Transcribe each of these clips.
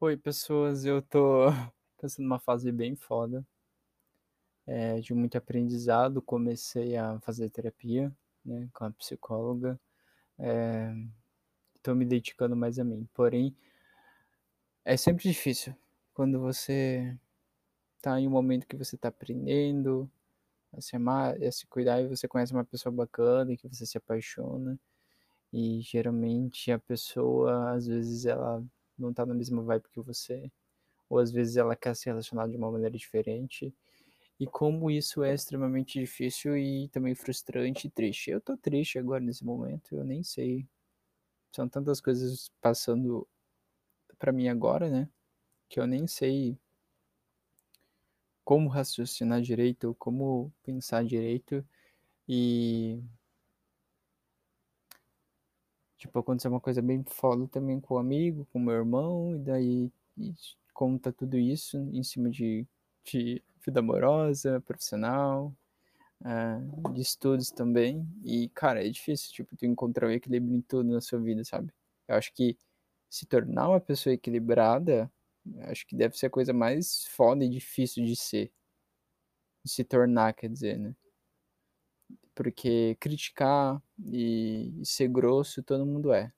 Oi, pessoas, eu tô passando uma fase bem foda, é, de muito aprendizado. Comecei a fazer terapia, né, com a psicóloga, é, tô me dedicando mais a mim. Porém, é sempre difícil quando você tá em um momento que você tá aprendendo a se amar, a se cuidar, e você conhece uma pessoa bacana e que você se apaixona. E geralmente a pessoa, às vezes, ela não tá na mesma vibe que você, ou às vezes ela quer se relacionar de uma maneira diferente. E como isso é extremamente difícil e também frustrante e triste. Eu tô triste agora nesse momento, eu nem sei. São tantas coisas passando para mim agora, né? Que eu nem sei como raciocinar direito, como pensar direito. E Tipo, aconteceu uma coisa bem foda também com o amigo, com o meu irmão, e daí e conta tudo isso em cima de, de vida amorosa, profissional, uh, de estudos também. E, cara, é difícil, tipo, tu encontrar o equilíbrio em tudo na sua vida, sabe? Eu acho que se tornar uma pessoa equilibrada, acho que deve ser a coisa mais foda e difícil de ser. De se tornar, quer dizer, né? Porque criticar e, ser grosso todo mundo é.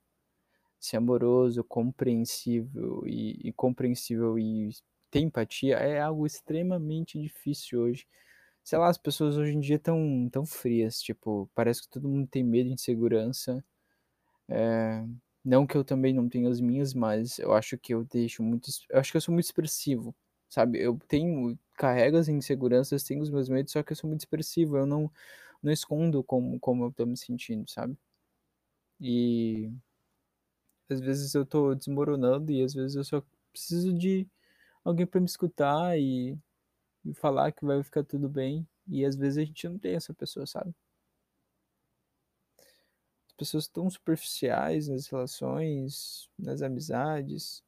Ser amoroso, compreensível e, e compreensível e ter empatia é algo extremamente difícil hoje. Sei lá, as pessoas hoje em dia estão tão frias, tipo, parece que todo mundo tem medo, insegurança. É, não que eu também não tenha as minhas, mas eu acho que eu deixo muito. Eu acho que eu sou muito expressivo, sabe? Eu tenho. Carrego as inseguranças, tenho os meus medos, só que eu sou muito expressivo. Eu não não escondo como, como eu tô me sentindo, sabe? E às vezes eu tô desmoronando e às vezes eu só preciso de alguém para me escutar e, e falar que vai ficar tudo bem. E às vezes a gente não tem essa pessoa, sabe? As pessoas tão superficiais nas relações, nas amizades.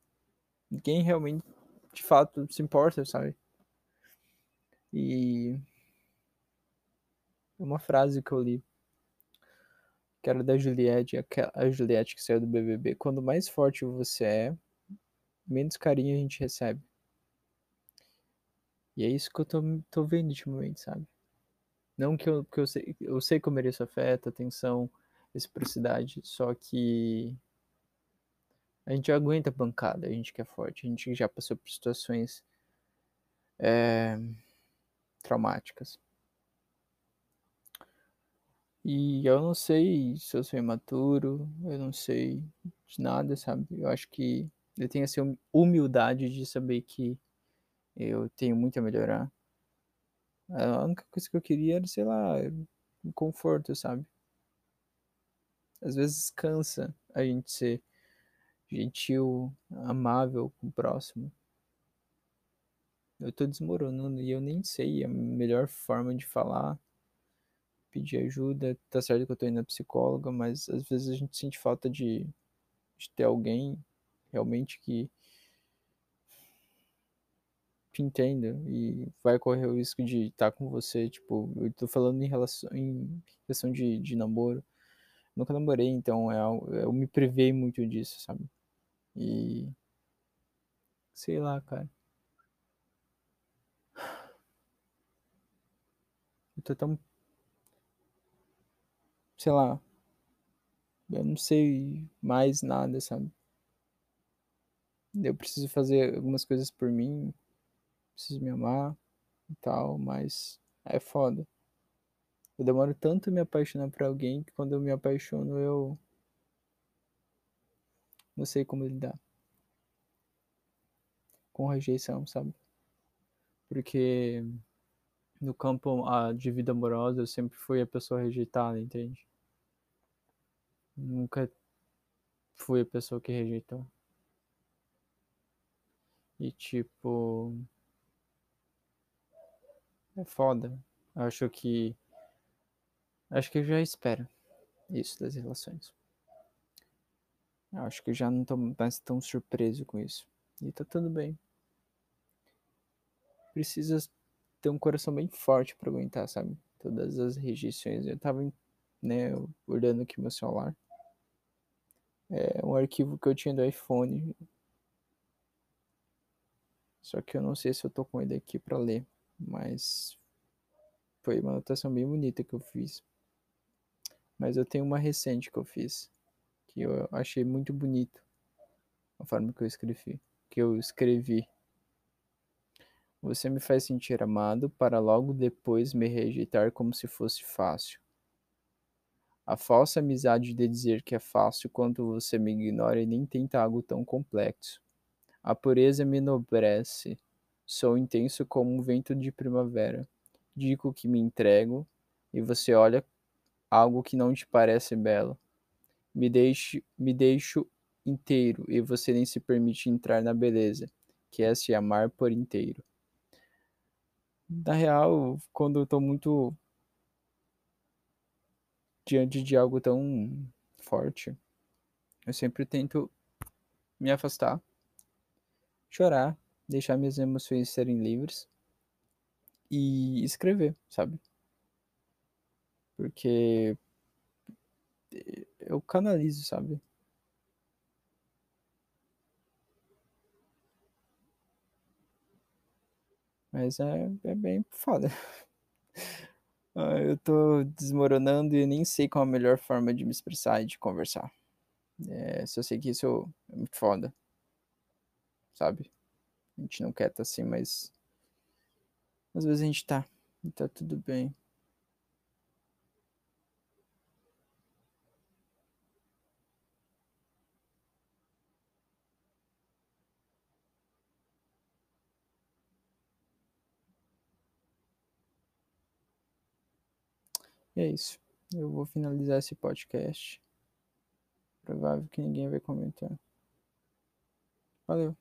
Ninguém realmente, de fato, se importa, sabe? E uma frase que eu li, que era da Juliette, a Juliette que saiu do BBB. Quando mais forte você é, menos carinho a gente recebe. E é isso que eu tô, tô vendo ultimamente, sabe? Não que eu, que eu sei, eu sei que eu mereço afeto, atenção, reciprocidade, só que a gente aguenta bancada, a gente que é forte, a gente já passou por situações é, traumáticas. E eu não sei se eu sou imaturo, eu não sei de nada, sabe? Eu acho que eu tenho essa humildade de saber que eu tenho muito a melhorar. A única coisa que eu queria era, sei lá, um conforto, sabe? Às vezes cansa a gente ser gentil, amável com o próximo. Eu tô desmoronando e eu nem sei a melhor forma de falar pedir ajuda. Tá certo que eu tô indo na psicóloga, mas às vezes a gente sente falta de, de ter alguém realmente que, que entenda e vai correr o risco de estar tá com você. Tipo, eu tô falando em relação em questão de, de namoro. Nunca namorei, então é eu me privei muito disso, sabe? E sei lá, cara. Eu tô tão sei lá, eu não sei mais nada, sabe? Eu preciso fazer algumas coisas por mim, preciso me amar e tal, mas é foda. Eu demoro tanto me apaixonar por alguém que quando eu me apaixono eu não sei como lidar com rejeição, sabe? Porque no campo de vida amorosa eu sempre fui a pessoa rejeitada, entende? Nunca fui a pessoa que rejeitou. E tipo. É foda. Acho que. Acho que eu já espero isso das relações. Acho que eu já não tô mais tão surpreso com isso. E tá tudo bem. Precisa ter um coração bem forte para aguentar, sabe? Todas as rejeições. Eu tava, né, olhando aqui meu celular é um arquivo que eu tinha do iPhone. Só que eu não sei se eu tô com ele aqui para ler, mas foi uma anotação bem bonita que eu fiz. Mas eu tenho uma recente que eu fiz, que eu achei muito bonito a forma que eu escrevi, que eu escrevi. Você me faz sentir amado para logo depois me rejeitar como se fosse fácil. A falsa amizade de dizer que é fácil quando você me ignora e nem tenta algo tão complexo. A pureza me enobrece. Sou intenso como um vento de primavera. Digo que me entrego e você olha algo que não te parece belo. Me deixo, me deixo inteiro e você nem se permite entrar na beleza, que é se amar por inteiro. Na real, quando eu tô muito diante de algo tão forte, eu sempre tento me afastar chorar, deixar minhas emoções serem livres e escrever, sabe? Porque eu canalizo, sabe? Mas é, é bem foda. Ah, eu tô desmoronando e nem sei qual a melhor forma de me expressar e de conversar. É, só sei que isso é muito foda sabe? A gente não quer estar tá assim, mas às vezes a gente tá e tá tudo bem. E é isso. Eu vou finalizar esse podcast. Provável que ninguém vai comentar. Valeu.